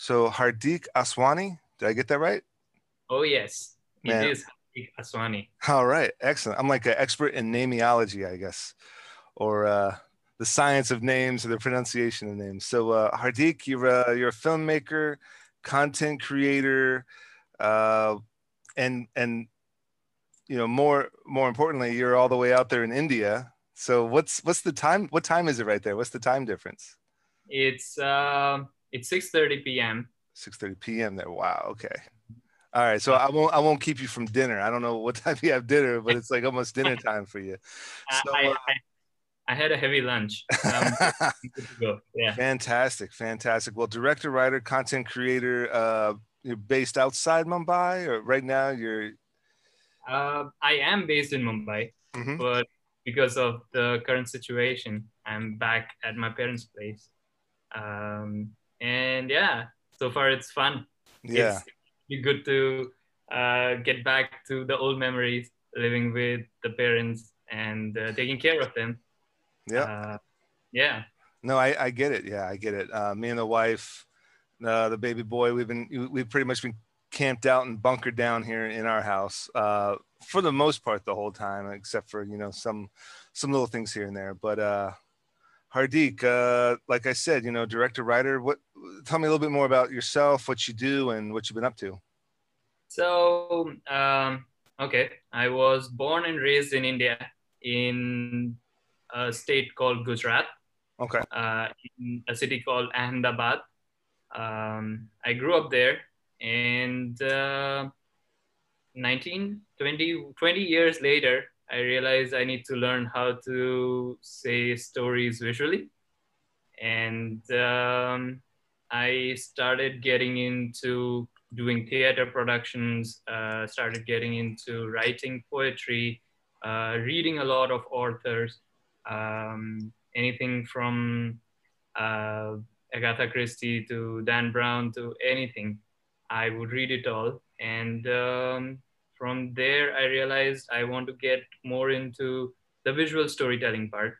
So Hardik Aswani, did I get that right? Oh yes, Man. it is Hardik Aswani. All right, excellent. I'm like an expert in nameology, I guess, or uh, the science of names or the pronunciation of names. So uh, Hardik, you're a, you're a filmmaker, content creator, uh, and and you know more more importantly, you're all the way out there in India. So what's what's the time? What time is it right there? What's the time difference? It's um it's 6:30 p.m. 6:30 p.m. there. Wow. Okay. All right. So I won't I won't keep you from dinner. I don't know what time you have dinner, but it's like almost dinner time for you. So, I, uh, I, I had a heavy lunch. Um, good to go. Yeah. fantastic, fantastic. Well, director, writer, content creator. Uh, you're based outside Mumbai, or right now you're. Uh, I am based in Mumbai, Mhm. but because of the current situation, I'm back at my parents' place. Um, and yeah, so far it's fun. Yeah. It's good to uh, get back to the old memories, living with the parents and uh, taking care of them. Yeah. Uh, yeah. No, I, I get it. Yeah, I get it. Uh, me and the wife, uh, the baby boy, we've been we've pretty much been camped out and bunkered down here in our house uh, for the most part the whole time, except for you know some some little things here and there. But uh, Hardik, uh, like I said, you know, director, writer. What? Tell me a little bit more about yourself, what you do, and what you've been up to. So, um, okay, I was born and raised in India in a state called Gujarat, Okay. uh, in a city called Ahmedabad. Um, I grew up there and uh, 19, 20, 20 years later, I realized I need to learn how to say stories visually. And um, I started getting into doing theater productions, uh, started getting into writing poetry, uh, reading a lot of authors, um, anything from uh, Agatha Christie to Dan Brown to anything. I would read it all. And um, from there, I realized I want to get more into the visual storytelling part.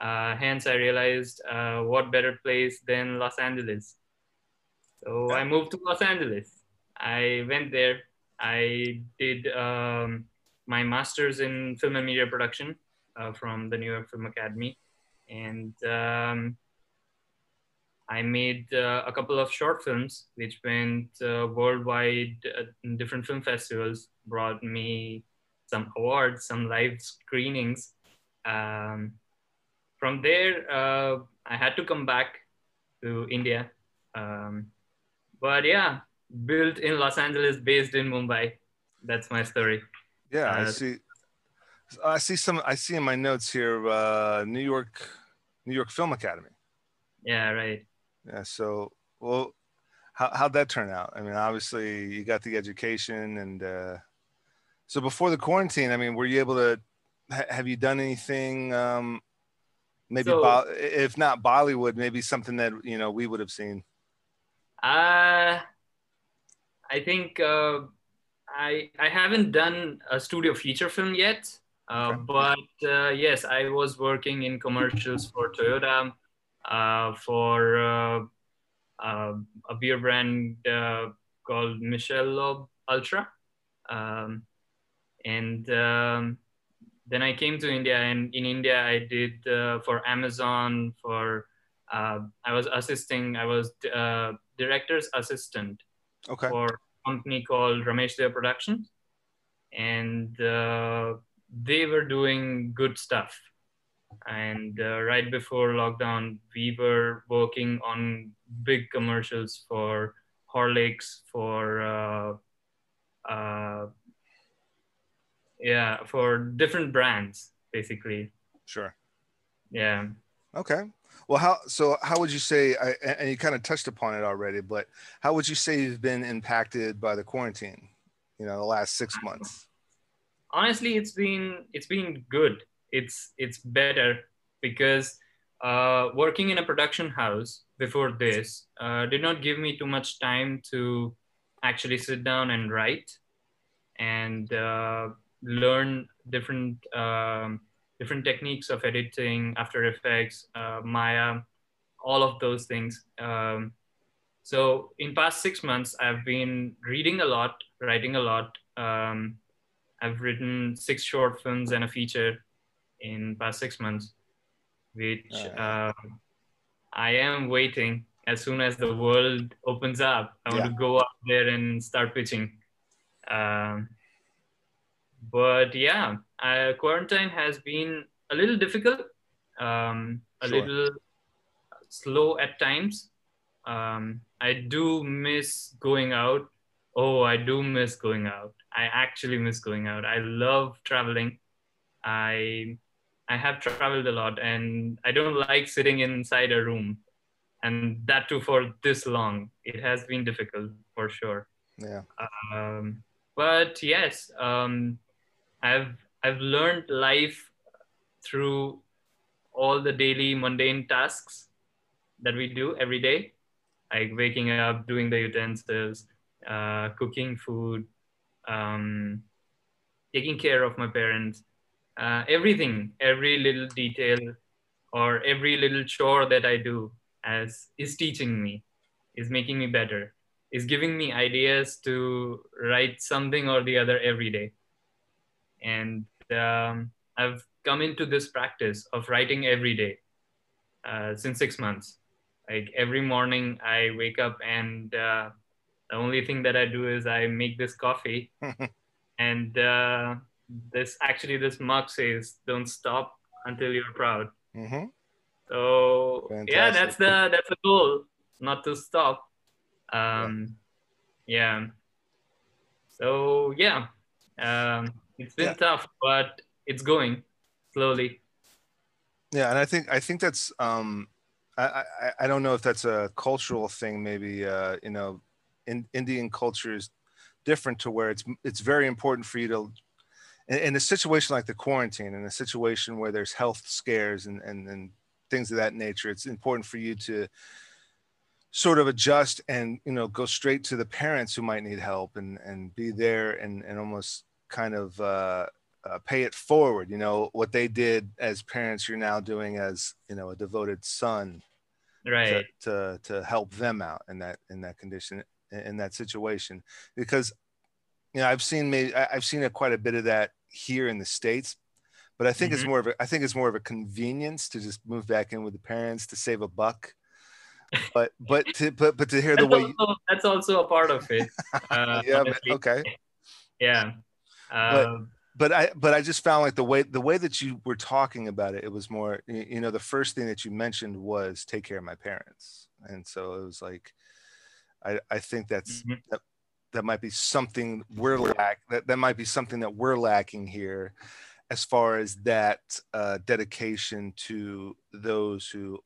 Uh, hence, I realized uh, what better place than Los Angeles. So I moved to Los Angeles. I went there. I did um, my master's in film and media production uh, from the New York Film Academy. And um, I made uh, a couple of short films, which went uh, worldwide uh, in different film festivals, brought me some awards, some live screenings. Um, from there, uh, I had to come back to India. Um, but yeah, built in Los Angeles, based in Mumbai. That's my story. Yeah, I Uh, see. I see some. I see in my notes here, uh, New York, New York Film Academy. Yeah, right. Yeah. So, well, how how'd that turn out? I mean, obviously, you got the education, and uh, so before the quarantine, I mean, were you able to? Ha- have you done anything? Um, maybe, So- Bo- if not Bollywood, maybe something that you know we would have seen. Uh, I think uh, I I haven't done a studio feature film yet, uh, Okay. but uh, yes, I was working in commercials for Toyota, for uh, uh, a beer brand uh, called Michelob Ultra, um, and um, then I came to India, and in India I did uh, for Amazon for uh, I was assisting, I was uh, director's assistant Okay. for a company called Ramesh Dev Productions. And uh, they were doing good stuff. And uh, right before lockdown, we were working on big commercials for Horlicks, for uh, uh, yeah, for different brands, basically. Sure. Yeah. Okay. Well, how so? How would you say? I, and you kind of touched upon it already, but how would you say you've been impacted by the quarantine? You know, the last six months. honestly it's been it's been good it's it's better because uh, working in a production house before this uh, did not give me too much time to actually sit down and write and uh, learn different um, different techniques of editing after effects uh, maya all of those things um, So in past six months, I've been reading a lot, writing a lot. Um, I've written six short films and a feature in past six months, which uh, I am waiting. As soon as the world opens up, I want yeah. to go up there and start pitching. Um, but yeah, uh, quarantine has been a little difficult, um, a sure. little slow at times. Um, I do miss going out. Oh, I do miss going out. I actually miss going out. I love traveling. I I have traveled a lot, and I don't like sitting inside a room, and that too for this long. It has been difficult for sure. Yeah. Um, but yes, um, I've I've learned life through all the daily mundane tasks that we do every day, like waking up, doing the utensils, uh, cooking food, um, taking care of my parents, uh, everything, every little detail or every little chore that I do as is teaching me, is making me better, is giving me ideas to write something or the other every day. And um, I've come into this practice of writing every day uh, since six months. Like every morning, I wake up and uh, the only thing that I do is I make this coffee, and uh, this actually this mug says, "Don't stop until you're proud." Mm-hmm. So Fantastic. yeah, that's the that's the goal, not to stop. Um, yeah. yeah. So yeah, um, it's been yeah. tough, but it's going slowly. Yeah, and I think I think that's um, I, I, I don't know if that's a cultural thing. Maybe uh, you know, in Indian culture is different to where it's it's very important for you to in, in, a situation like the quarantine, in a situation where there's health scares and, and and things of that nature, it's important for you to sort of adjust and you know go straight to the parents who might need help and and be there and and almost kind of uh, uh, pay it forward. You know what they did as parents, you're now doing as you know a devoted son, right? To, to, to help them out in that in that condition in that situation because you know I've seen me I've seen a, quite a bit of that here in the states, but I think mm-hmm. it's more of a I think it's more of a convenience to just move back in with the parents to save a buck. But but to but, but to hear the way also, you... that's also a part of it. Uh, yeah. okay. Yeah. Um, but I but I just found like the way the way that you were talking about it, it was more you know the first thing that you mentioned was take care of my parents, and so it was like I I think that's mm-hmm. that, that might be something we're lack that that might be something that we're lacking here, as far as that uh, dedication to those who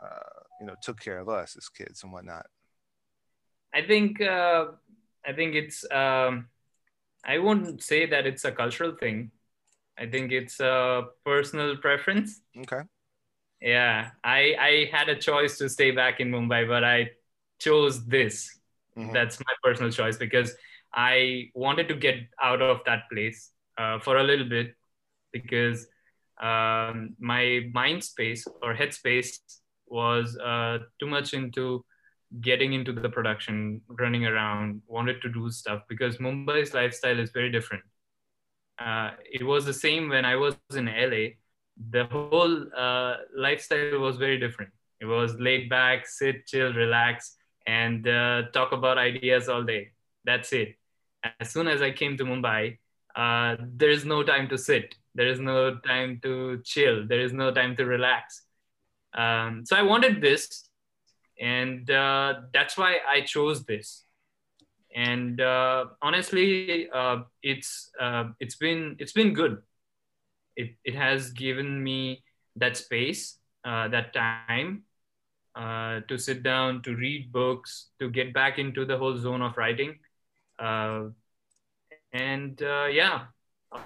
uh, you know took care of us as kids and whatnot. I think uh, I think it's. Um I won't say that it's a cultural thing. I think it's a personal preference. Okay. Yeah, I I had a choice to stay back in Mumbai, but I chose this. Mm-hmm. That's my personal choice because I wanted to get out of that place uh, for a little bit because um, my mind space or head space was uh, too much into getting into the production, running around, wanted to do stuff because Mumbai's lifestyle is very different. Uh, it was the same when I was in LA. The whole uh, lifestyle was very different. It was laid back, sit, chill, relax, and uh, talk about ideas all day. That's it. As soon as I came to Mumbai, uh, there is no time to sit. There is no time to chill. There is no time to relax. Um, so I wanted this and uh, that's why I chose this. And uh, honestly, uh, it's uh, it's been it's been good. It it has given me that space, that time uh, to sit down, to read books, to get back into the whole zone of writing, and yeah,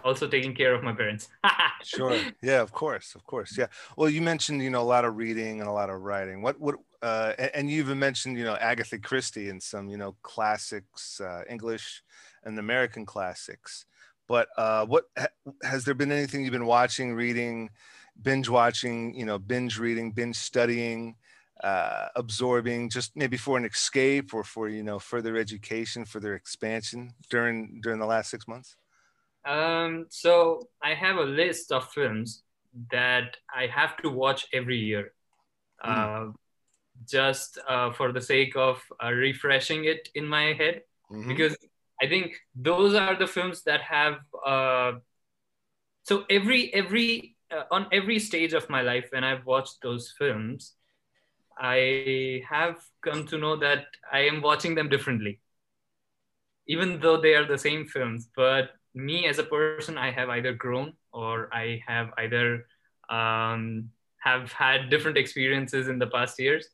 also taking care of my parents. sure. Yeah, of course, of course. Yeah. Well, you mentioned you know a lot of reading and a lot of writing. What what uh, and you even mentioned, you know, Agatha Christie and some, you know, classics, uh, English and American classics. But uh, what has there been anything you've been watching, reading, binge watching, you know, binge reading, binge studying uh, absorbing, just maybe for an escape or for you know further education, for their expansion during during the last six months? Um, so I have a list of films that I have to watch every year, Mm. uh, just uh, for the sake of uh, refreshing it in my head. Mhm. because I think those are the films that have. Uh, so every every uh, on every stage of my life when I've watched those films, I have come to know that I am watching them differently, even though they are the same films. But me as a person, I have either grown or I have either um, have had different experiences in the past years.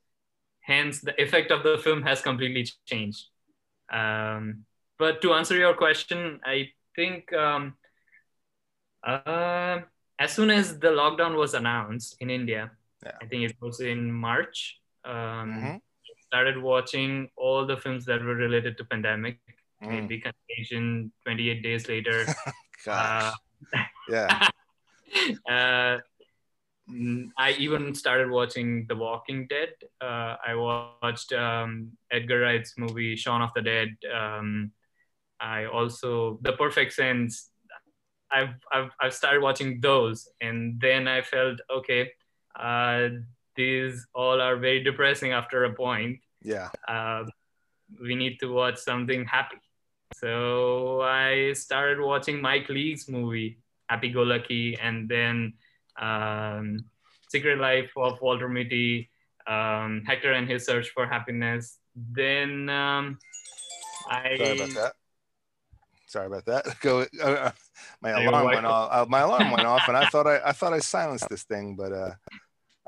Hence, the effect of the film has completely changed. Um, but to answer your question, I think um, uh, as soon as the lockdown was announced in India, Yeah. I think it was in March. Um, Mhm. Started watching all the films that were related to pandemic. Mm. Maybe Contagion. Twenty eight days later. Gosh. uh, yeah. uh, I even started watching The Walking Dead. Uh, I watched um, Edgar Wright's movie Shaun of the Dead. Um, I also The Perfect Sense. I've, I've I've started watching those, and then I felt okay. Uh, these all are very depressing after a point. Yeah. Uh, we need to watch something happy. So I started watching Mike Leigh's movie Happy Go Lucky, and then um, Secret Life of Walter Mitty, um, Hector and His Search for Happiness. Then um, I Sorry about that. Sorry about that. Go. Uh, my alarm went off. Uh, my alarm went off, and I thought I, I thought I silenced this thing, but uh,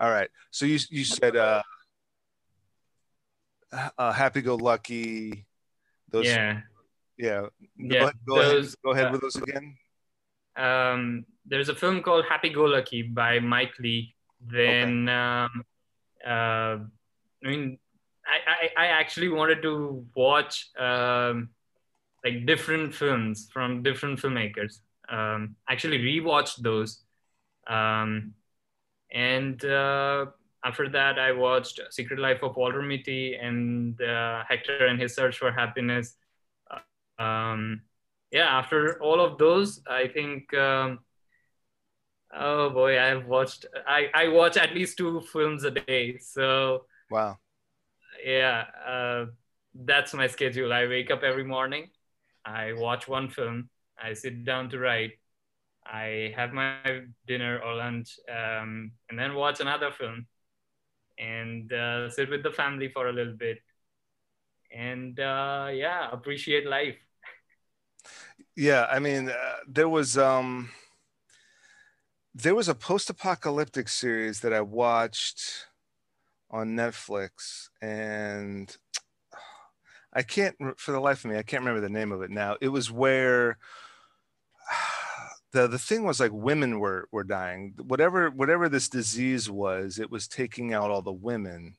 all right. So you you said uh, uh happy go lucky. Those yeah. yeah. Go, Yeah, go those, ahead. Go ahead uh, with those again. um, there's a film called Happy Go Lucky by Mike Leigh. Then, um, uh, I mean, I, I, I actually wanted to watch um, like different films from different filmmakers. Um, actually, rewatched those. Um, and uh, after that, I watched Secret Life of Walter Mitty and uh, Hector and His Search for Happiness. Um, yeah, after all of those, I think. Um, oh boy, I have watched. I I watch at least two films a day. So Wow. yeah, uh, that's my schedule. I wake up every morning. I watch one film. I sit down to write. I have my dinner or lunch, um, and then watch another film, and uh, sit with the family for a little bit, and uh, yeah, appreciate life. Yeah, I mean, uh, there was um, there was a post-apocalyptic series that I watched on Netflix, and I can't, for the life of me, I can't remember the name of it now. It was where the the thing was like women were were dying. Whatever whatever this disease was, it was taking out all the women.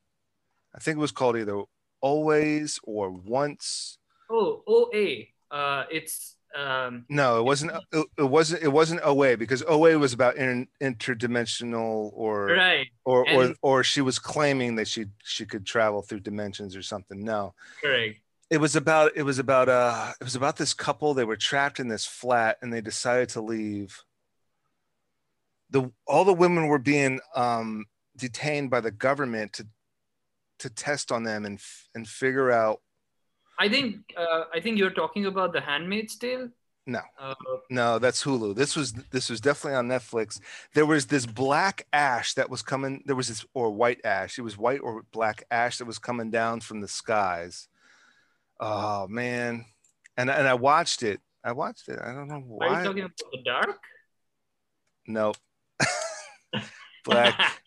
I think it was called either Always or Once. Oh, OA. Uh, it's um, No, it wasn't. It, it wasn't. It wasn't OA because OA was about inter, interdimensional or right. or or or she was claiming that she she could travel through dimensions or something. No, Correct. It was about it was about uh it was about this couple. They were trapped in this flat and they decided to leave. The all the women were being um, detained by the government to to test on them and f- and figure out. I think uh, I think you're talking about The Handmaid's Tale. No. Uh, No, that's Hulu. This was this was definitely on Netflix. There was this black ash that was coming. There was this or white ash. It was white or black ash that was coming down from the skies. Oh man, and and I watched it. I watched it. I don't know why. are you talking about The Dark? No, black.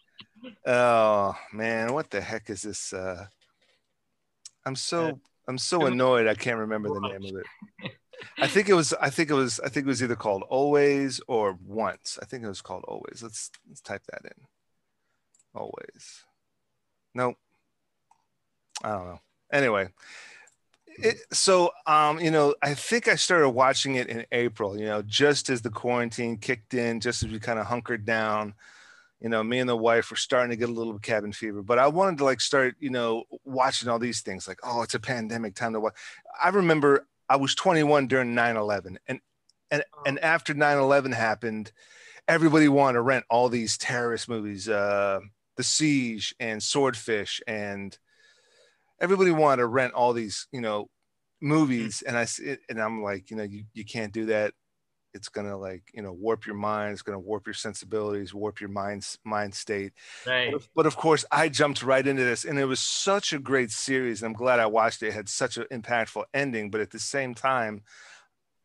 oh man, what the heck is this? Uh, I'm so I'm so annoyed. I can't remember the name of it. I think it was. I think it was. I think it was either called Always or Once. I think it was called Always. Let's let's type that in. Always. Nope. I don't know. Anyway, it, so um, you know, I think I started watching it in April. You know, just as the quarantine kicked in, just as we kind of hunkered down. you know, me and the wife were starting to get a little cabin fever, but I wanted to like start, you know, watching all these things like, oh, it's a pandemic time to watch. I remember I was 21 during 9 11 and, and, and after 9 11 happened, everybody wanted to rent all these terrorist movies, uh, The Siege and Swordfish, and everybody wanted to rent all these, you know, mm-hmm. movies. And I, and I'm like, you know, you, you can't do that. It's going to like you know warp your mind. It's going to warp your sensibilities warp your mind mind state. Right. but, but, of course i jumped right into this. And it was such a great series. And i'm glad i watched it. it had such an impactful ending. But at the same time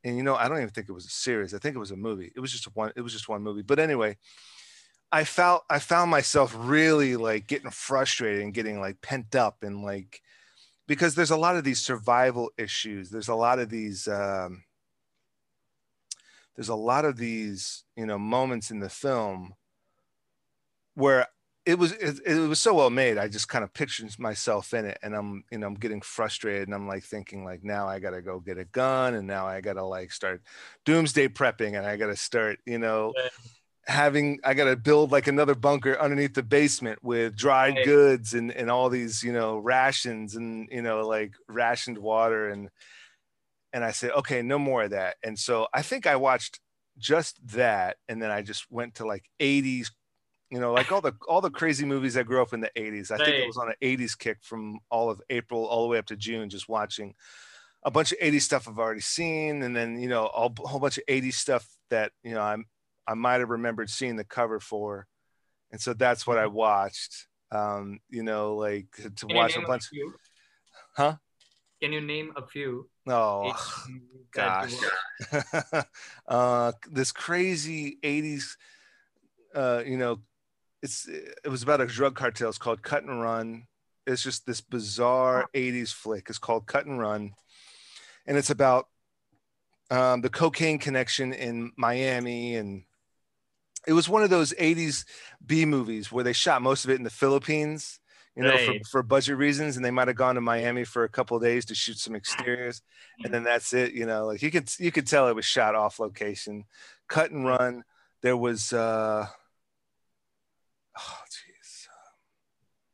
and you know i don't even think it was a series. I think it was a movie. It was just one it was just one movie. But anyway i felt i found myself really like getting frustrated and getting like pent up and like because there's a lot of these survival issues. There's a lot of these um there's a lot of these you know moments in the film where it was it, it, was so well made i just kind of pictured myself in it and i'm you know i'm getting frustrated and i'm like thinking like now i gotta go get a gun and now i gotta like start doomsday prepping and i gotta start you know having i gotta build like another bunker underneath the basement with dried right. goods and and all these you know rations and you know like rationed water and and I said, okay, no more of that. And so I think I watched just that, and then I just went to like 80s, you know, like all the all the crazy movies I grew up in the 80s. I right. think it was on an 80s kick from all of April all the way up to June, just watching a bunch of 80s stuff I've already seen, and then you know a whole bunch of 80s stuff that you know I'm I might have remembered seeing the cover for, and so that's what I mm-hmm. watched. Um, you know, like to, watch a bunch. A huh? Can you name a few? Oh gosh. uh, this crazy 80s uh, you know, it's it was about a drug cartel. It's called Cut and Run. It's just this bizarre 80s flick. It's called Cut and Run. And it's about um, the cocaine connection in Miami and it was one of those 80s B movies where they shot most of it in the Philippines you know, right. for, for budget reasons, and they might have gone to Miami for a couple of days to shoot some exteriors, and then that's it. You know, like you could you could tell it was shot off location, cut and run. There was, uh, oh jeez,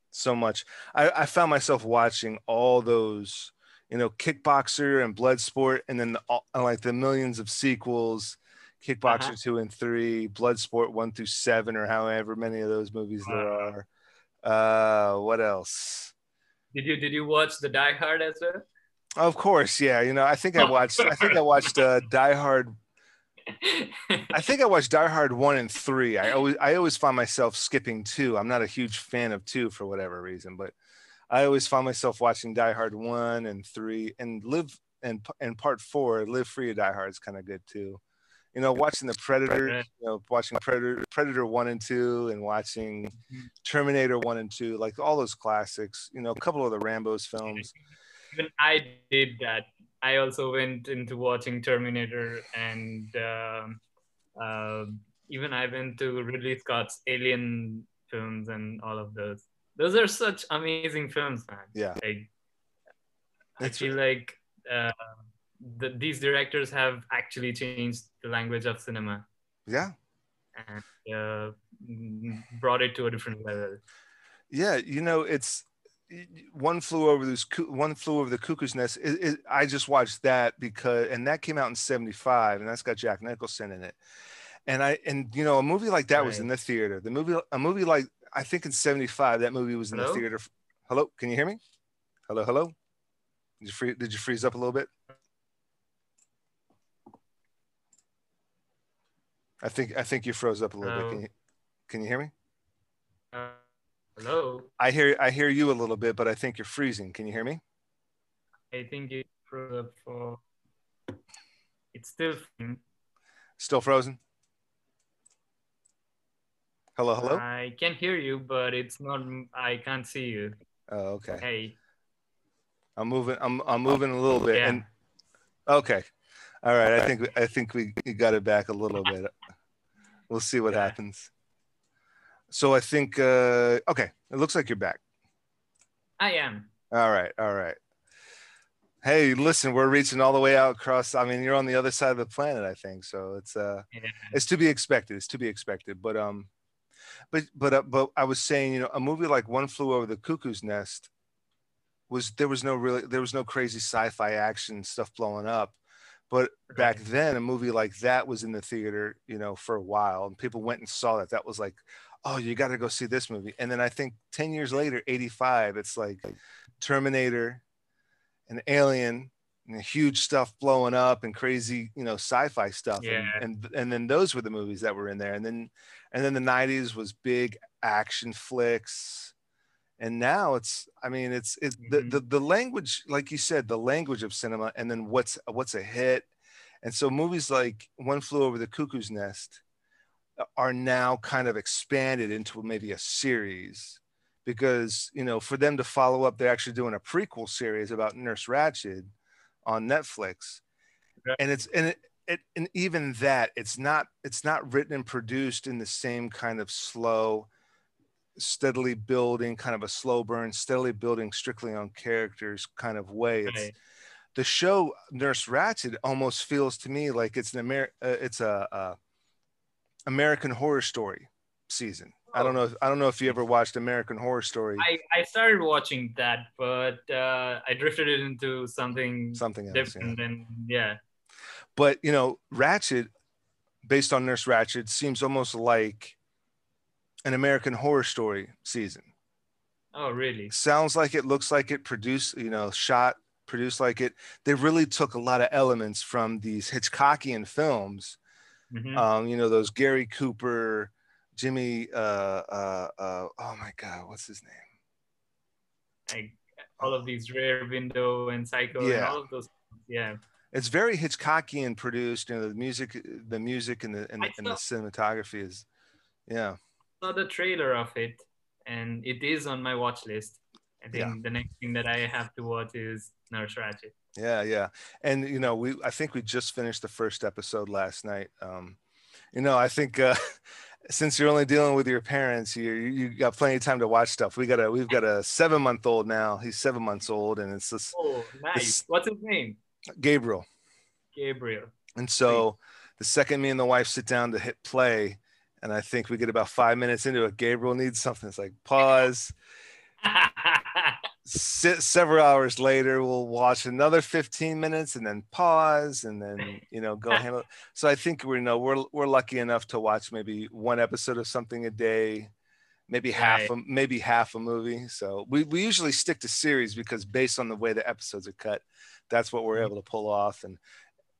so much. I, I found myself watching all those, you know, Kickboxer and Bloodsport, and then the, like the millions of sequels. Kickboxer uh-huh. two and three, Bloodsport one through seven, or however many of those movies there are uh, what else? Did you did you watch the Die Hard as well? Of course, yeah. You know, I think I watched. I think I watched uh, Die Hard. I think I watched Die Hard one and three. I always I always find myself skipping two. I'm not a huge fan of two for whatever reason, but I always find myself watching Die Hard one and three and live and and part four. Live Free or Die Hard is kind of good too you know, watching the Predator, you know, watching Predator, Predator one and two, and watching. Terminator one and two, like all those classics. You know, a couple of the Rambo's films. Even I did that. I also went into watching Terminator, and uh, uh, even I went to Ridley Scott's Alien films and all of those. Those are such amazing films, man. Yeah. Like, I feel like. Uh, the, these directors have actually changed the language of cinema. Yeah. And uh, brought it to a different level. Yeah, you know, it's one flew over this one flew over the cuckoo's nest. It, it, I just watched that because, and that came out in '75, and that's got Jack Nicholson in it. And I, and you know, a movie like that right. was in the theater. The movie, a movie like I think in '75, that movie was in hello? the theater. Hello, can you hear me? Hello, hello. Did you free, Did you freeze up a little bit? I think I think you froze up a little bit. Can you, can you hear me? Uh, hello. I hear I hear you a little bit, but I think you're freezing. Can you hear me? I think it froze up for. It's still. Still frozen. Hello, hello. I can't hear you, but it's not. I can't see you. Oh, okay. Hey. I'm moving. I'm I'm moving a little bit. Yeah. And okay. All right. I think I think we got it back a little bit. We'll see what yeah. happens. So I think uh, okay, it looks like you're back. I am. All right, all right. Hey, listen, we're reaching all the way out across. I mean, you're on the other side of the planet, I think. So it's uh, yeah. it's to be expected. It's to be expected. But um, but but uh, but I was saying, you know, a movie like One Flew Over the Cuckoo's Nest was there was no really there was no crazy sci-fi action stuff blowing up. But back then, a movie like that was in the theater, you know, for a while, and people went and saw that. That was like, oh, you got to go see this movie. And then I think ten years later, '85, it's like Terminator, and Alien, and huge stuff blowing up and crazy, you know, sci-fi stuff. Yeah. And, and and then those were the movies that were in there. And then and then the 90s was big action flicks. And now it's, I mean, it's it's the, Mhm. the the language, like you said, the language of cinema, and then what's what's a hit. And so movies like One Flew Over the Cuckoo's Nest are now kind of expanded into maybe a series because you know for them to follow up they're actually doing a prequel series about nurse ratched on netflix Right. and it's and it, it and even that it's not it's not written and produced in the same kind of slow steadily building kind of a slow burn steadily building strictly on characters kind of way it's Right. the show nurse ratched almost feels to me like it's an Amer- uh, it's a, a american horror story season i don't know if, i don't know if you ever watched american horror story I, I started watching that, but uh, I drifted it into something something else yeah. different. And yeah, but you know Ratched based on nurse ratched seems almost like an american horror story season oh really? sounds like it looks like it produced you know shot produced like it they really took a lot of elements from these hitchcockian films Mhm. um you know those gary cooper jimmy uh uh, uh oh my god what's his name Like all of these Rear Window and Psycho and Yeah. all of those. Yeah, it's very hitchcockian produced you know the music the music and the and the, and the cinematography is yeah saw the trailer of it, and it is on my watch list. I think Yeah. the next thing that I have to watch is Nurse Ratched. Yeah, yeah. And you know, we I think we just finished the first episode last night. Um, you know, I think uh since you're only dealing with your parents, you you got plenty of time to watch stuff. We got a we've got a seven month old now. He's seven months old, and it's this Oh, nice. What's his name? Gabriel. Gabriel. And so the second me and the wife sit down to hit play, and I think we get about five minutes into it, Gabriel needs something. It's like pause. sit several hours later we'll watch another 15 minutes and then pause and then you know go handle it. so i think we know we're we're lucky enough to watch maybe one episode of something a day maybe half a, maybe half a movie so we, we usually stick to series because based on the way the episodes are cut that's what we're Mhm. able to pull off and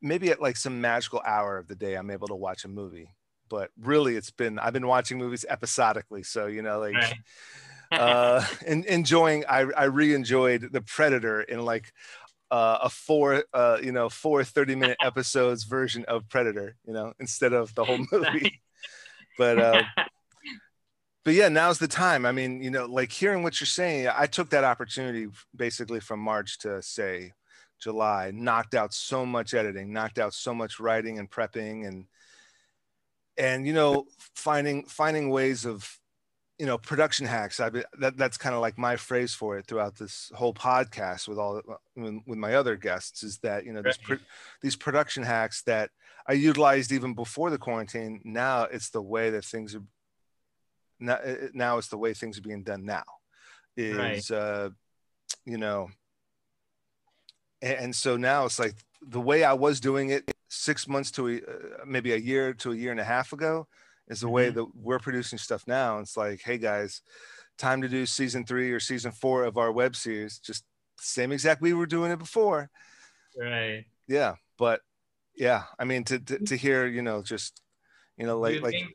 maybe at like some magical hour of the day i'm able to watch a movie but really it's been i've been watching movies episodically so you know like Right. uh and enjoying i i re-enjoyed the predator in like uh, a four uh you know four 30 minute episodes version of predator you know instead of the whole movie. But uh but yeah now's the time. I mean you know like hearing what you're saying i took that opportunity basically from march to say july knocked out so much editing knocked out so much writing and prepping and and you know finding finding ways of you know production hacks i've been, that, that's kind of like my phrase for it throughout this whole podcast with all with, my other guests is that you know these, pro, these production hacks that i utilized even before the quarantine now it's the way that things are now, now it's the way things are being done now is Right. uh you know and, and so now it's like the way i was doing it six months to a, uh, maybe a year to a year and a half ago is the way Mhm. that we're producing stuff now. It's like, hey guys, time to do season three or season four of our web series. Just same exact we were doing it before. right. Yeah, but yeah, I mean to to, to hear, you know, just you know, like you like think,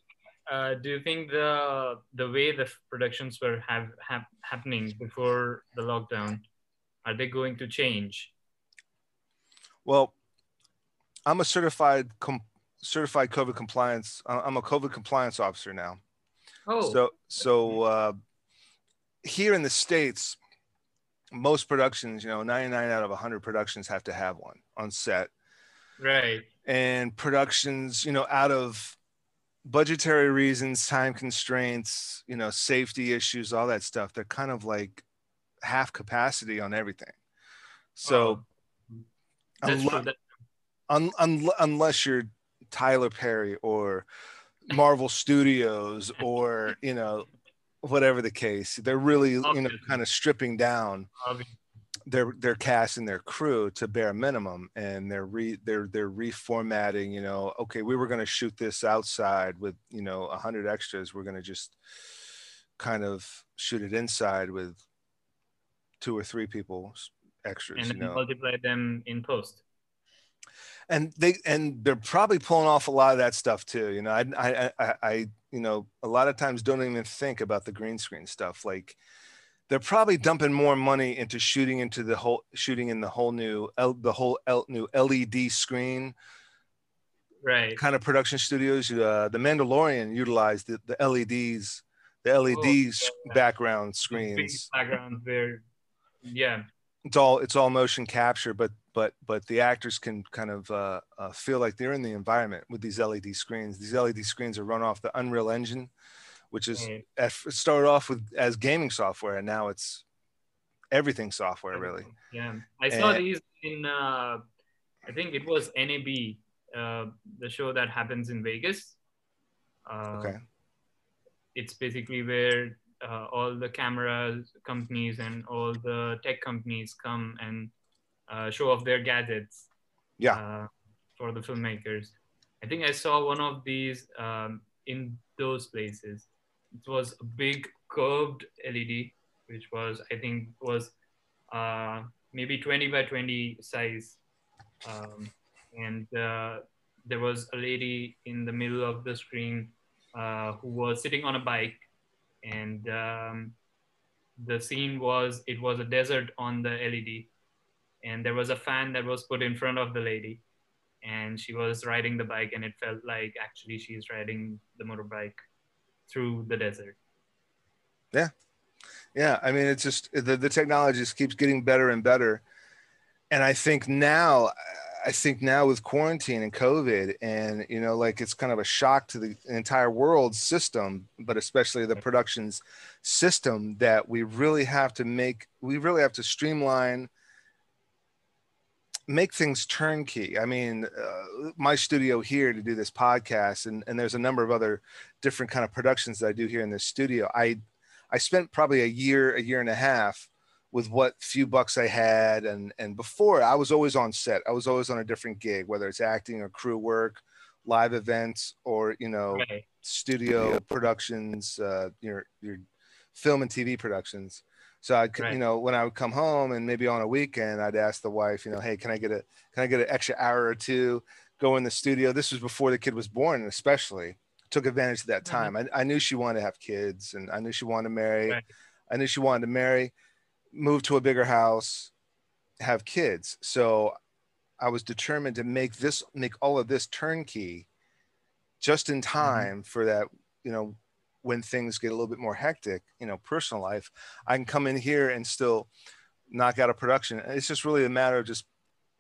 uh, do you think the the way the productions were have, have happening before the lockdown are they going to change? well, I'm a certified com- certified COVID compliance. I- I'm a COVID compliance officer now. Oh, So so uh, here in the states, most productions, you know, 99 out of 100 productions have to have one on set. right. and productions, you know, out of budgetary reasons, time constraints, you know, safety issues, all that stuff, they're kind of like half capacity on everything. So Oh, that's true. Un- un- unless you're Tyler Perry or Marvel Studios or you know whatever the case. They're really you know kind of stripping down their their cast and their crew to bare minimum and they're re they're they're reformatting you know okay we were going to shoot this outside with you know 100 extras we're going to just kind of shoot it inside with two or three people extras and you know multiply them in post. And they and they're probably pulling off a lot of that stuff too you know? I, I i i you know a lot of times don't even think about the green screen stuff like they're probably dumping more money into shooting into the whole shooting in the whole new L, the whole L, new led screen Right. kind of production studios. Uh, the mandalorian utilized the, the leds the led Oh, yeah, background screens. background where, yeah, it's all it's all motion capture but but but the actors can kind of uh, uh, feel like they're in the environment with these led screens. These led screens are run off the unreal engine which is at, started off with as gaming software and now it's everything software really. Yeah, I saw And- these in. Uh, I think it was NAB, uh, the show that happens in Vegas. Uh, okay. It's basically where uh, all the camera companies and all the tech companies come and uh, show off their gadgets. Yeah. Uh, for the filmmakers, I think I saw one of these um, in those places. It was a big curved LED, which was I think was uh, maybe 20 by 20 size. Um, and uh, there was a lady in the middle of the screen uh, who was sitting on a bike. And um, the scene was it was a desert on the LED. And there was a fan that was put in front of the lady. And she was riding the bike, and it felt like actually she's riding the motorbike through the desert. yeah Yeah. i mean it's just the, the technology just keeps getting better and better and i think now i think now with quarantine and covid and you know like it's kind of a shock to the entire world system but especially the productions system that we really have to make we really have to streamline make things turnkey i mean uh, my studio here to do this podcast and, and there's a number of other different kind of productions that i do here in this studio i i spent probably a year a year and a half with what few bucks i had and and before i was always on set i was always on a different gig whether it's acting or crew work live events or you know Right. studio productions, uh, your your film and TV productions. So I could, you know, when I would come home and maybe on a weekend, I'd ask the wife, you know, hey, can I get a can I get an extra hour or two? Go in the studio. This was before the kid was born, especially took advantage of that Mhm. time. I, I knew she wanted to have kids, and I knew she wanted to marry. Right. I knew she wanted to marry, move to a bigger house, have kids. So I was determined to make this make all of this turnkey just in time for that, you know, when things get a little bit more hectic, you know, personal life, I can come in here and still knock out a production. It's just really a matter of just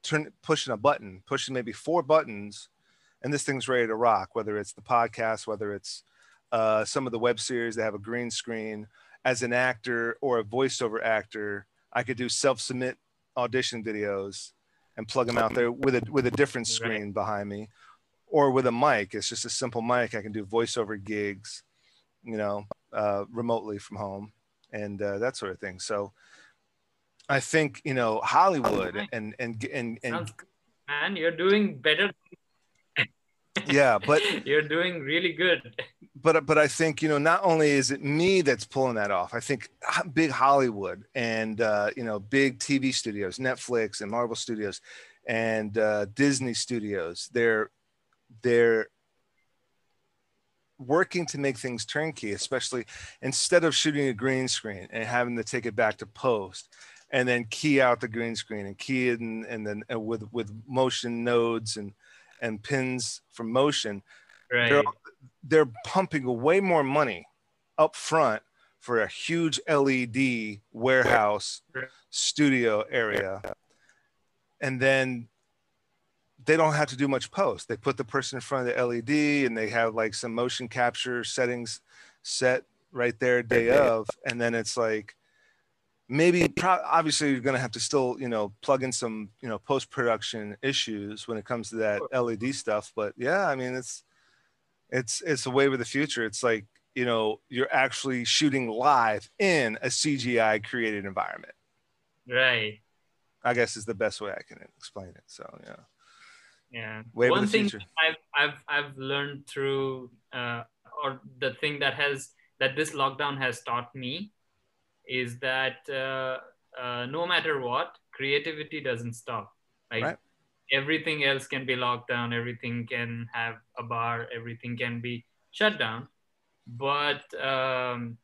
turn pushing a button, pushing maybe four buttons, and this thing's ready to rock. Whether it's the podcast, whether it's uh, some of the web series that have a green screen. As an actor or a voiceover actor, I could do self-submit audition videos and plug them out there with a with a different Right. screen behind me, or with a mic. It's just a simple mic. I can do voiceover gigs, you know, uh, remotely from home, and uh, that sort of thing. So, I think you know Hollywood and and and and man. You're doing better. yeah, but you're doing really good. but but I think you know not only is it me that's pulling that off. I think big Hollywood and uh, you know big TV studios, Netflix and Marvel Studios, and uh, Disney Studios. They're they're working to make things turnkey, especially instead of shooting a green screen and having to take it back to post and then key out the green screen and key it and, and then uh, with with motion nodes and and pins for motion Right. they're, they're pumping way more money up front for a huge LED warehouse studio area. And then they don't have to do much post. They put the person in front of the LED and they have like some motion capture settings set right there day of. And then it's like, maybe pro- obviously you're going to have to still you know plug in some you know post production issues when it comes to that led stuff but yeah i mean it's It's it's a wave of the future. It's like you know you're actually shooting live in a CGI created environment. Right. I guess is the best way I can explain it. So yeah. Yeah. Of One thing. I've I've I've learned through uh, or the thing that has that this lockdown has taught me is that uh, uh, no matter what, creativity doesn't stop. Like Right. everything else can be locked down, everything can have a bar, everything can be shut down. But um,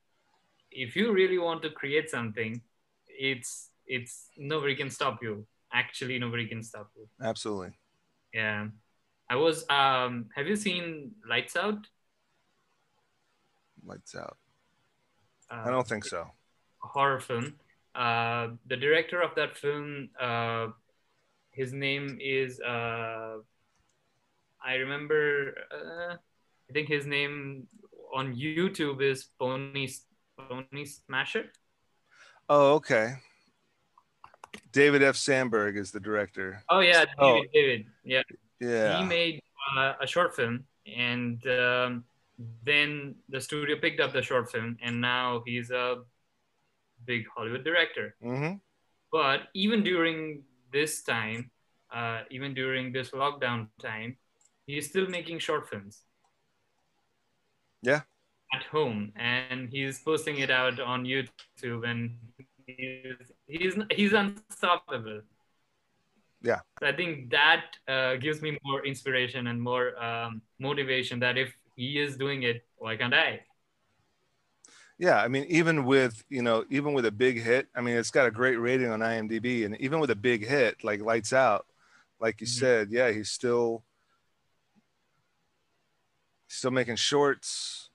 if you really want to create something, it's it's nobody can stop you. Actually, nobody can stop you. Absolutely. Yeah. I was um have you seen Lights Out? Lights out. Uh, I don't think so. a horror film. Uh the director of that film uh his name is uh I remember uh, I think his name on YouTube is Pony Pony Smasher. Oh, okay. David F. Sandberg is the director. Oh yeah, David, Oh. David. Yeah. Yeah. he made uh, a short film and um, then the studio picked up the short film and now he's a big hollywood director hmm but even during this time uh, even during this lockdown time he's still making short films Yeah. at home and he's posting it out on youtube and he's he's, he's unstoppable Yeah. so I think that uh, gives me more inspiration and more um, motivation that if he is doing it, why can't I? Yeah. I mean, even with, you know, even with a big hit, I mean, it's got a great rating on IMDb. And even with a big hit like Lights Out, like you Mhm. said, yeah, he's still still making shorts.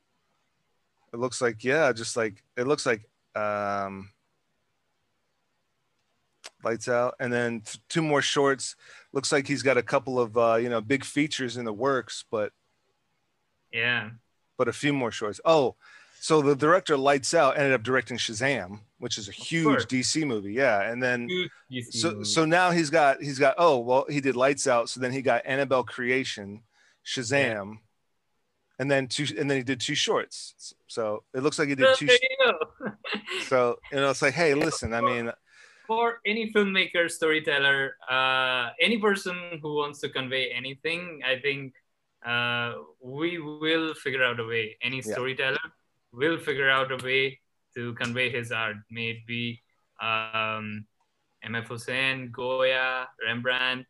It looks like, yeah, just like it looks like um lights out. And then t- two more shorts. Looks like he's got a couple of uh you know big features in the works but Yeah. but a few more shorts. Oh so the director lights out ended up directing shazam which is a huge dc movie. Yeah. And then so so now he's got he's got oh well he did lights out. So then he got annabelle creation shazam and then two and then he did two shorts. So it looks like he did two go. so you know it's like hey listen i mean For any filmmaker, storyteller, uh, any person who wants to convey anything, I think uh, we will figure out a way. Any Yeah. storyteller will figure out a way to convey his art. May it be um, M.F. Husain, Goya, Rembrandt,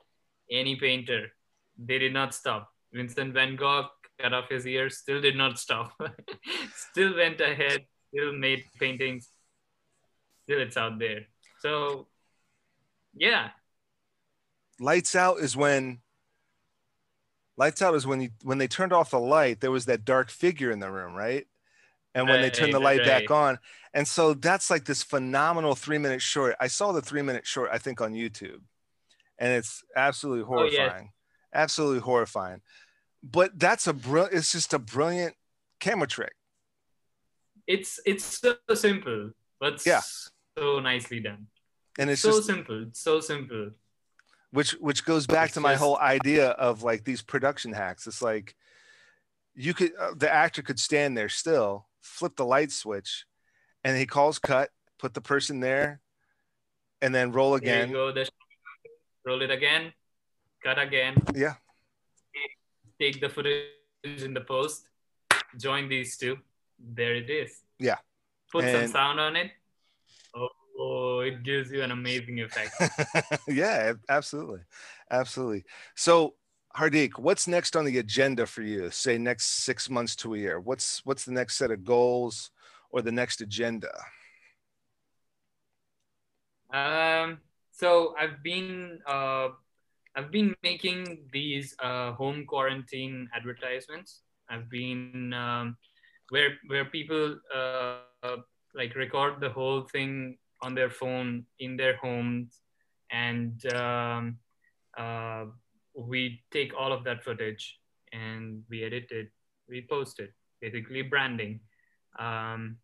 any painter. They did not stop. Vincent van Gogh cut off his ears, still did not stop. still went ahead, still made paintings. Still, it's out there. So, yeah, lights out is when lights out is when you when they turned off the light there was that dark figure in the room right? And when they turned the Right, light back on. And so that's like this phenomenal three minute short. I saw the three minute short i think on youtube. And it's absolutely Oh, yes. horrifying. Absolutely horrifying. But that's a brilliant it's just a brilliant camera trick. It's it's so simple, but Yeah. so nicely done. And it's so just simple, so simple. which which goes back It's to my just- whole idea of like these production hacks it's like you could uh, the actor could stand there still flip the light switch and he calls cut put the person there and then roll again go. The roll it again, cut again. Yeah. Take the footage in the post. Join these two. There it is. Yeah. Put some sound on it. Oh, it gives you an amazing effect. yeah absolutely absolutely so hardik what's next on the agenda for you say next six months to a year what's what's the next set of goals or the next agenda Um, so I've been uh, I've been making these uh, home quarantine advertisements. I've been um, where where people uh, like record the whole thing on their phone in their homes, and um, uh, we take all of that footage and we edit it, we post it. Basically, branding. Um,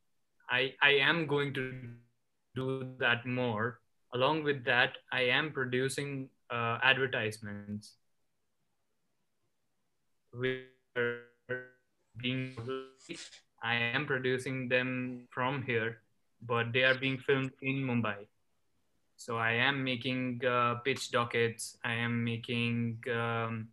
I I am going to do that more. Along with that, I am producing uh, advertisements being I am producing them from here, but they are being filmed in Mumbai. So I am making uh, pitch dockets. I am making um,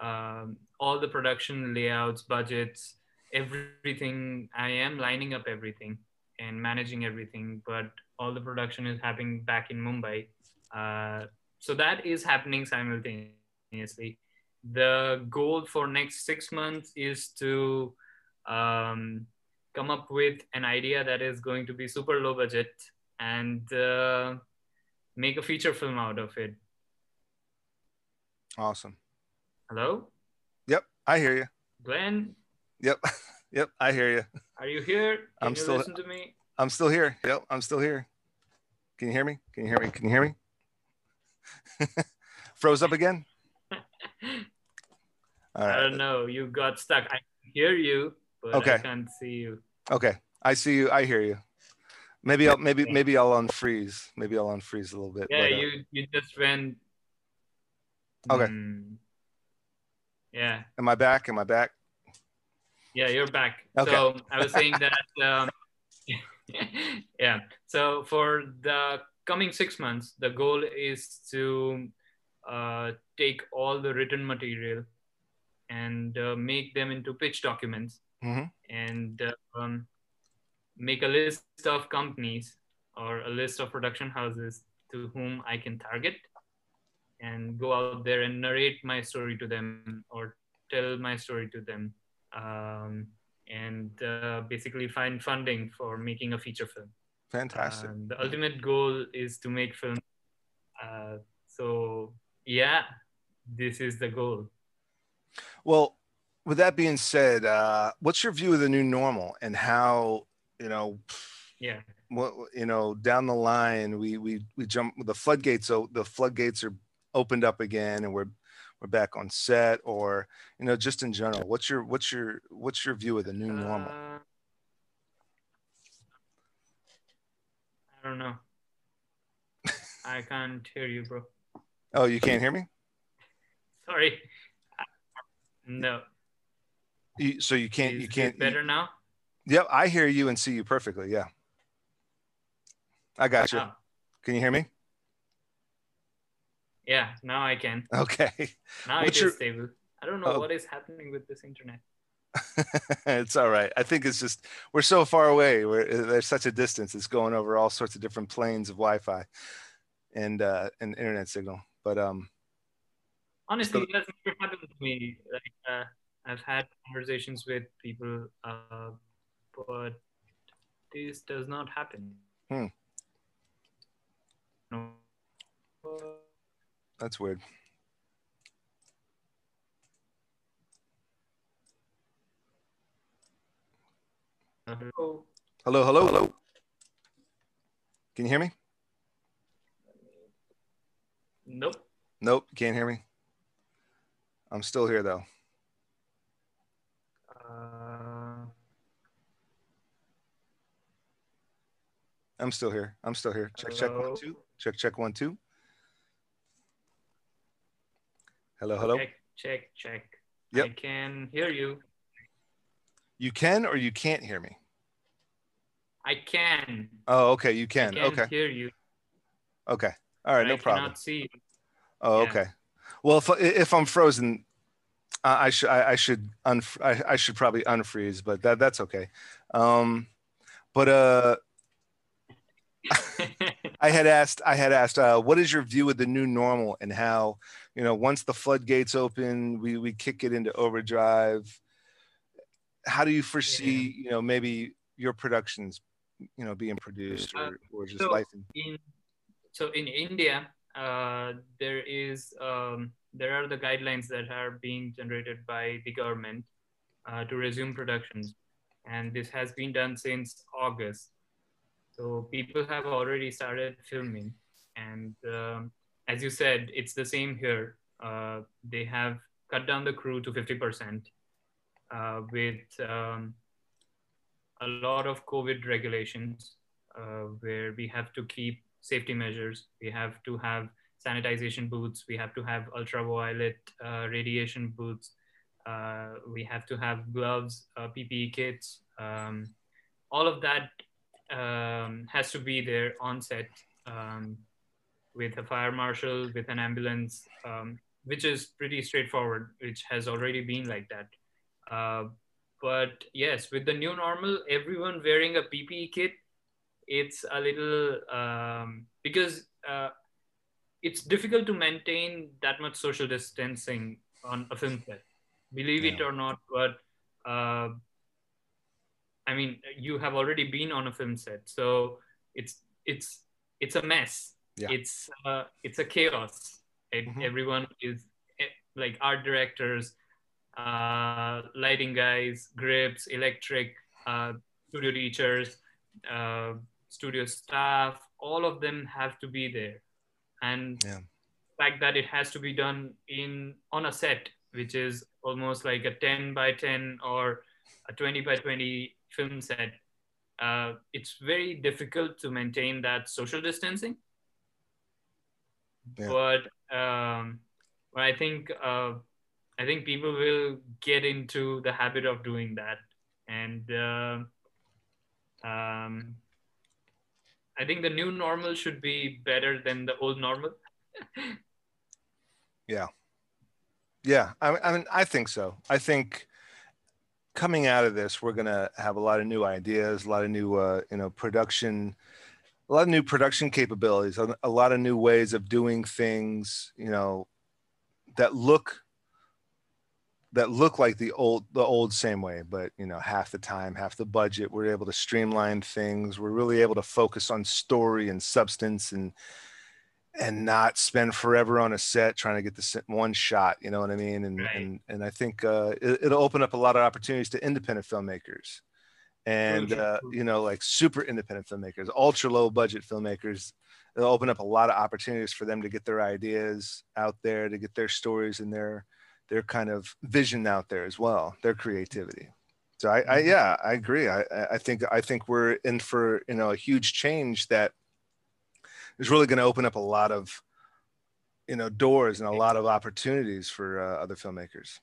um, all the production layouts, budgets, everything. I am lining up everything and managing everything, but all the production is happening back in Mumbai. Uh, so that is happening simultaneously. The goal for next six months is to um, come up with an idea that is going to be super low budget and uh, make a feature film out of it. Awesome. Hello? Yep, I hear you. Glenn? Yep, yep, I hear you. Are you here? Can I'm you still- listen to me? I'm still here. Yep, I'm still here. Can you hear me? Can you hear me? Can you hear me? Froze up again? All I don't know. You got stuck. I hear you, but I Okay. can't see you. Okay. I see you. I hear you. Maybe I'll maybe maybe I'll unfreeze. Maybe I'll unfreeze a little bit. Yeah, but, uh, you you just went. Okay. Hmm. Yeah, Am I back? Am I back? yeah, you're back. Okay. So I was saying that. Um, yeah. So for the coming six months, the goal is to uh, take all the written material and uh, make them into pitch documents Mhm. and um, make a list of companies or a list of production houses to whom I can target and go out there and narrate my story to them or tell my story to them um, and uh, basically find funding for making a feature film. Fantastic. The ultimate goal is to make film. Uh, so yeah, this is the goal. Well, with that being said, uh, what's your view of the new normal and how you know Yeah. what you know down the line we we we jump the floodgates o- the floodgates are opened up again and we're we're back on set or you know just in general what's your what's your what's your view of the new normal Uh, I don't know. I can't hear you, bro. oh you can't hear me Sorry. No. You, so you can't Is you can't better now? yep i hear you and see you perfectly yeah i got you Oh, can you hear me yeah, now I can. okay Now What's it your- is stable. I don't know Oh. what is happening with this internet. it's all right. I think it's just we're so far away. We're, there's such a distance. It's going over all sorts of different planes of Wi-Fi and uh, and internet signal. But um, Honestly, So- that's never happened to me. Like uh, I've had conversations with people, uh, but this does not happen. Hmm. No. that's weird. Oh, Hello, hello, hello. Can you hear me? nope. Nope, you can't hear me. I'm still here though. I'm still here. I'm still here. Check, check one, two. Check, check one, two. Hello, hello. Check, check, check. Yep. I can hear you. You can or you can't hear me. I can. Oh, okay. You I can. can Okay. hear you. Okay. All right. but No I problem. cannot see you. Oh, Yeah. okay. Well, if if I'm frozen, I I should I, I should unf- I, I should probably unfreeze, but that that's okay. Um, but uh, I had asked I had asked uh, what is your view of the new normal and how you know once the floodgates open, we we kick it into overdrive. How do you foresee you know maybe your productions you know being produced or, or just so- life? in so in India, uh, there is um, there are the guidelines that are being generated by the government uh, to resume productions, and this has been done since August. So people have already started filming, and um, as you said, it's the same here. Uh, they have cut down the crew to fifty percent uh, with um, a lot of COVID regulations uh, where we have to keep safety measures. We have to have sanitization booths. We have to have ultraviolet uh, radiation booths. Uh, we have to have gloves, uh, PPE kits. Um, all of that um, has to be there on set um, with a fire marshal, with an ambulance, um, which is pretty straightforward, which has already been like that. Uh, but yes, with the new normal, everyone wearing a PPE kit, it's a little um, because uh, it's difficult to maintain that much social distancing on a film set. Believe yeah. it or not, but uh, I mean, you have already been on a film set, so it's it's it's a mess. Yeah. It's uh, it's a chaos. Mm-hmm. Everyone is eh, like art directors, uh, lighting guys, grips, electric, uh, studio teachers, uh, studio staff. All of them have to be there, and yeah. the fact that it has to be done in on a set, which is almost like a 10 by 10 or a 20 by 20 film set, uh, it's very difficult to maintain that social distancing. Yeah. But um, but I think uh, I think people will get into the habit of doing that, and uh, um, I think the new normal should be better than the old normal. yeah, yeah. I, I mean, I think so. I think coming out of this, we're going to have a lot of new ideas, a lot of new, uh, you know, production, a lot of new production capabilities, a lot of new ways of doing things, you know, that look that look like the old the old same way but you know half the time half the budget we're able to streamline things we're really able to focus on story and substance and and not spend forever on a set trying to get the one shot you know what i mean? And right. and and i think uh, it, will open up a lot of opportunities to independent filmmakers. And uh, you know like super independent filmmakers ultra low budget filmmakers it'll open up a lot of opportunities for them to get their ideas out there to get their stories and their their kind of vision out there as well their creativity. So i, I mm-hmm. yeah i agree. I, I think i think we're in for you know a huge change that is really going to open up a lot of you know doors and a lot of opportunities for uh, other filmmakers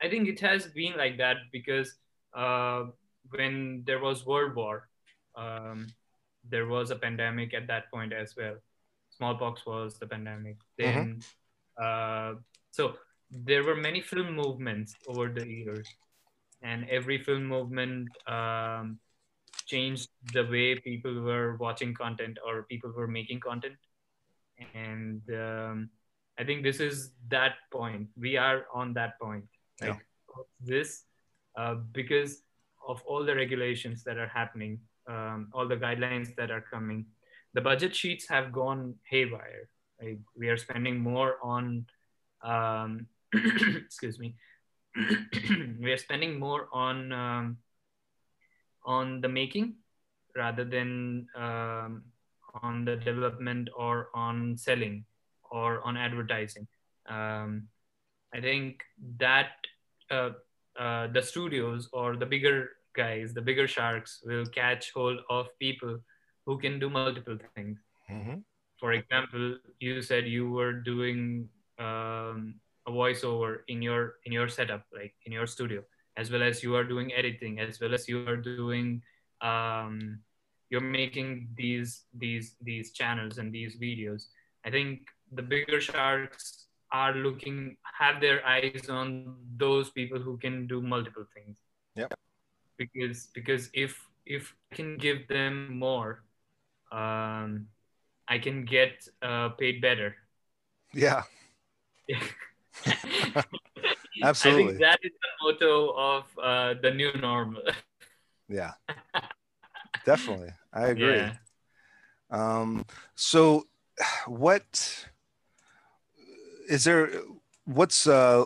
i think it has been like that because uh, when there was world war um, there was a pandemic at that point as well smallpox was the pandemic mm-hmm. then mm-hmm. uh, so there were many film movements over the years and every film movement um, changed the way people were watching content or people were making content. And um, i think this is that point. We are on that point like yeah. this uh, because of all the regulations that are happening um, all the guidelines that are coming. The budget sheets have gone haywire like we are spending more on um, excuse me we are spending more on um, on the making rather than um, on the development or on selling or on advertising. Um, I think that uh, uh, the studios or the bigger guys, the bigger sharks will catch hold of people who can do multiple things. Mm-hmm. For example, you said you were doing um, a voiceover in your in your setup, like in your studio as well as you are doing editing as well as you are doing um, you're making these these these channels and these videos. I think the bigger sharks are looking have their eyes on those people who can do multiple things. Yep. Because because if if i can give them more um, i can get uh, paid better. Yeah Absolutely. I think that is the motto of uh, the new normal. yeah. Definitely. I agree. Yeah. Um, so what is there what's uh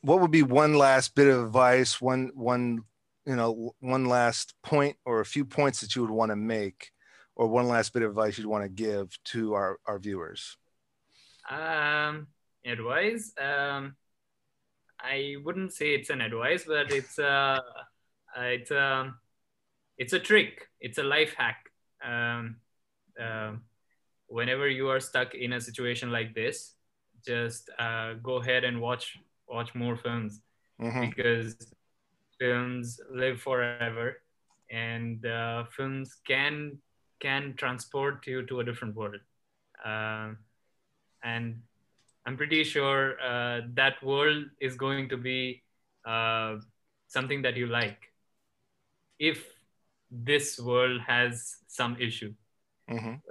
what would be one last bit of advice, one one you know, one last point or a few points that you would want to make or one last bit of advice you'd want to give to our, our viewers? Um advice um I wouldn't say it's an advice, but it's a it's a it's a trick. It's a life hack. Um, uh, whenever you are stuck in a situation like this, just uh, go ahead and watch watch more films. Mhm. because films live forever and uh, films can can transport you to a different world Um and i'm pretty sure uh, that world is going to be uh, something that you like if this world has some issue Mhm.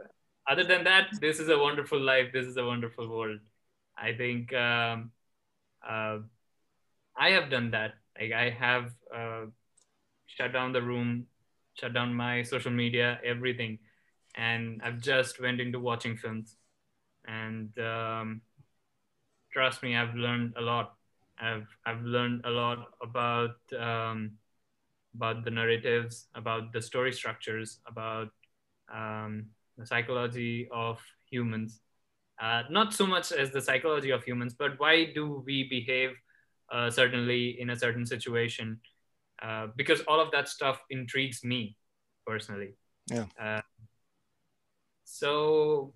other than that, this is a wonderful life. This is a wonderful world. I think um, uh, I have done that. Like I have uh, shut down the room, shut down my social media, everything, and I've just went into watching films. And um, trust me, I've learned a lot. I've I've learned a lot about um, about the narratives, about the story structures, about um, the psychology of humans. Uh, not so much as the psychology of humans, but why do we behave uh, certainly in a certain situation? Uh, because all of that stuff intrigues me personally. Yeah. Uh, so,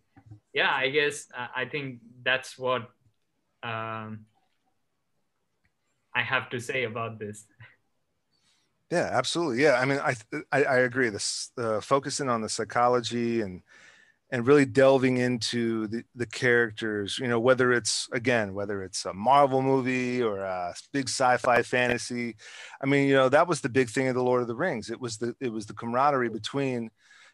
yeah, I guess uh, I think that's what um, I have to say about this. Yeah, absolutely. Yeah, I mean, I I, I agree. This uh, focusing on the psychology and and really delving into the, the characters. You know, whether it's again whether it's a Marvel movie or a big sci-fi fantasy. I mean, you know, that was the big thing of the Lord of the Rings. It was the it was the camaraderie between,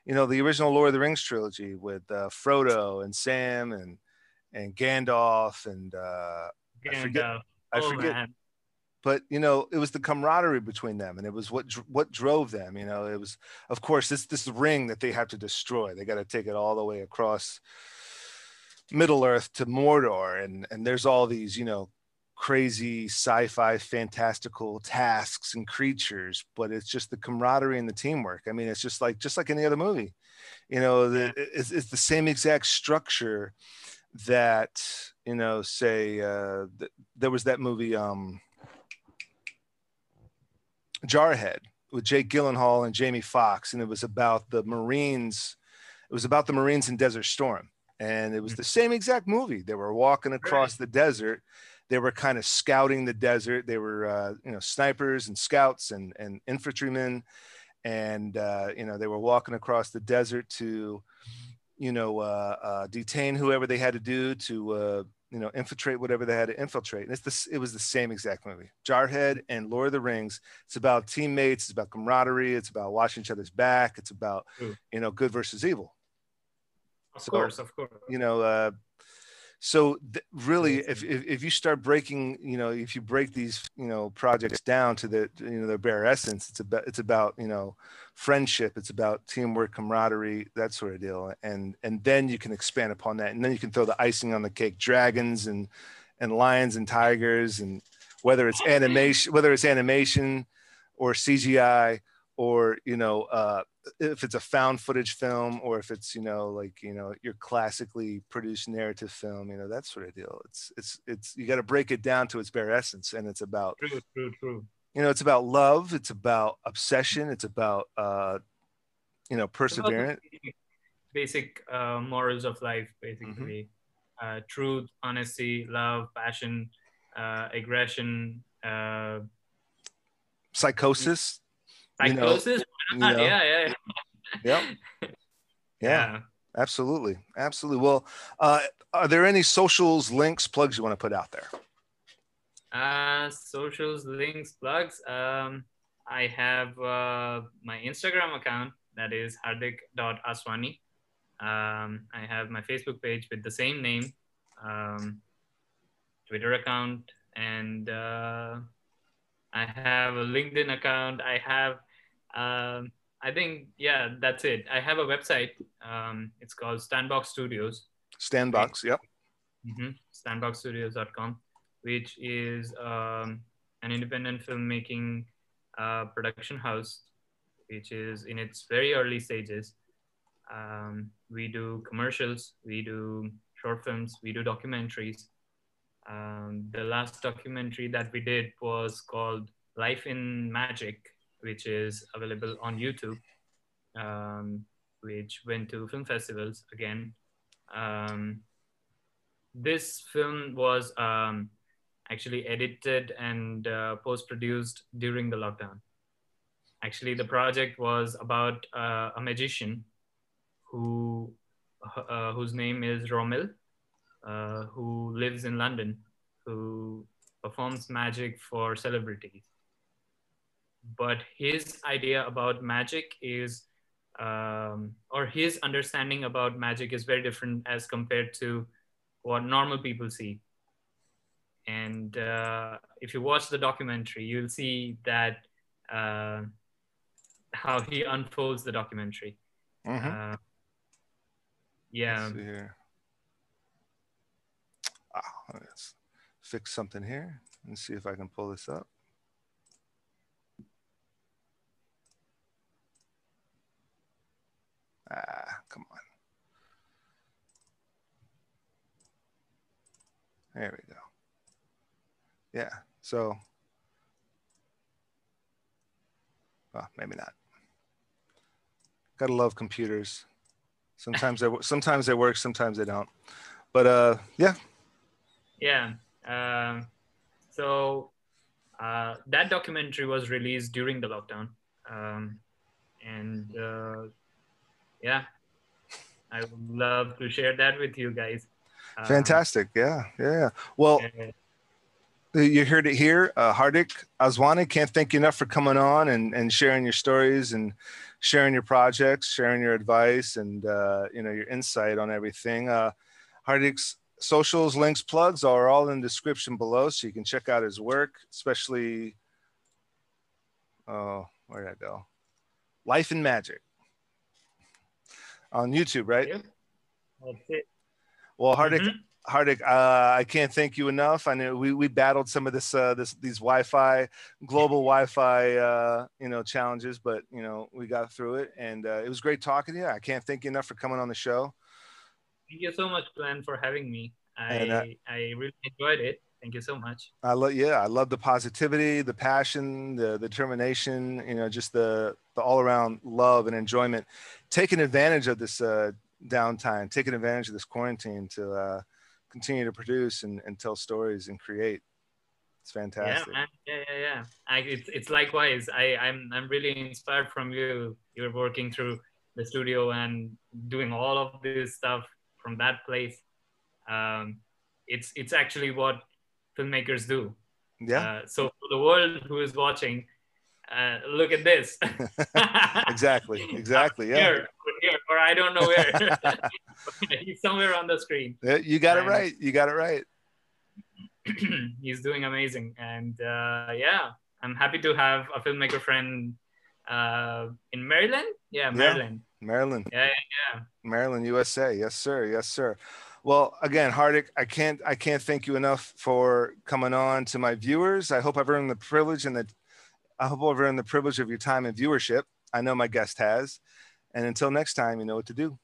you know, the original Lord of the Rings trilogy with uh, Frodo and Sam and and Gandalf and uh, I forget- Gandalf. I Oh, forget man. but you know it was the camaraderie between them and it was what what drove them you know? It was of course this this ring that they have to destroy. They got to take it all the way across middle earth to mordor and and there's all these you know crazy sci-fi fantastical tasks and creatures but it's just the camaraderie and the teamwork. I mean it's just like just like any other movie. You know the, it's, it's the same exact structure that you know say uh th- there was that movie um Jarhead with Jake Gyllenhaal and Jamie Foxx, and it was about the Marines. It was about the Marines in Desert Storm, and it was the same exact movie. They were walking across the desert. They were kind of scouting the desert. They were, uh, you know, snipers and scouts and and infantrymen, and uh, you know they were walking across the desert to, you know, uh, uh, detain whoever they had to do to uh, you know infiltrate whatever they had to infiltrate. And it's this. It was the same exact movie. Jarhead and Lord of the Rings. It's about teammates. It's about camaraderie. It's about watching each other's back. It's about you know good versus evil. Of So- course, of course. You know. So th- really, if, if if you start breaking, you know, if you break these, you know, projects down to the, you know, their bare essence, it's about it's about you know, friendship. It's about teamwork, camaraderie, that sort of deal, and and then you can expand upon that, and then you can throw the icing on the cake, dragons and and lions and tigers, and whether it's oh, animation, whether it's animation or CGI, or you know, uh, if it's a found footage film, or if it's you know, like you know, your classically produced narrative film, you know, that sort of deal. It's it's it's you got to break it down to its bare essence, and it's about True, true, true. you know, it's about love, it's about obsession, it's about uh, you know, perseverance. basic- uh, morals of life, basically. Mm-hmm. Uh, truth, honesty, love, passion, uh, aggression, uh, psychosis. You know, you know. yeah, yeah, Yep. yeah. Yeah, absolutely, absolutely. Well, uh, are there any socials, links, plugs you want to put out there? Uh, socials, links, plugs. Um, I have uh, my Instagram account that is hardik.aswani. Um, I have my Facebook page with the same name, um, Twitter account, and uh, I have a LinkedIn account. I have, um, I think, yeah, that's it. I have a website. Um, it's called Standbox Studios. Standbox. Yep. mm-hmm, standboxstudios.com, which is um, an independent filmmaking uh, production house, which is in its very early stages. Um, we do commercials, we do short films, we do documentaries. Um, the last documentary that we did was called Life in Magic, which is available on YouTube, um, which went to film festivals again. Um, this film was um, actually edited and uh, post produced during the lockdown. Actually, the project was about uh, a magician who uh, whose name is Romil, uh, who lives in London, who performs magic for celebrities. But his idea about magic is, um, or his understanding about magic is very different as compared to what normal people see. And uh, if you watch the documentary, you'll see that uh, how he unfolds the documentary. Mhm. Uh, yeah, Let's see here. Ah, let's fix something here and see if I can pull this up. Ah, come on. There we go. Yeah, so, well, maybe not. Gotta love computers. Sometimes they sometimes they work, sometimes they don't. But uh, yeah, yeah. Um, so uh, that documentary was released during the lockdown, um, and uh, yeah, I would love to share that with you guys. Um, fantastic. Yeah, yeah. yeah. Well, you heard it here. Uh, Hardik Aswani, can't thank you enough for coming on and, and sharing your stories and sharing your projects, sharing your advice and uh, you know your insight on everything. Uh, Hardik's socials, links, plugs are all in the description below, so you can check out his work, especially. Oh, where did I go? Life and Magic on YouTube, right? yeah, that's it. Well, Hardik, Mhm. Hardik, uh, I can't thank you enough. I know we, we battled some of this, uh, this these Wi-Fi, global Wi-Fi, uh, you know, challenges, but you know we got through it, and uh, it was great talking to you. I can't thank you enough for coming on the show. Thank you so much, Glenn, for having me. I And, uh, I really enjoyed it. Thank you so much. I love, yeah, I love the positivity, the passion, the, the determination. You know, just the the all around love and enjoyment. Taking advantage of this uh, downtime, taking advantage of this quarantine to uh, continue to produce and, and tell stories and create. It's fantastic. Yeah, man. Yeah, yeah, yeah. I, it's, it's likewise. I, I'm, I'm really inspired from you. You're working through the studio and doing all of this stuff from that place. Um, it's, it's actually what filmmakers do. yeah. Uh, so for the world who is watching, uh, look at this. exactly exactly yeah Here, or here, or I don't know where. He's somewhere on the screen. Yeah, you got it right you got it right he's doing amazing and uh, yeah i'm happy to have a filmmaker friend uh, in maryland yeah maryland maryland yeah, yeah, maryland usa yes sir yes sir well again hardik i can't i can't thank you enough for coming on to my viewers. I hope i've earned the privilege and the i hope i've earned the privilege of your time and viewership. I know my guest has. And until next time you know what to do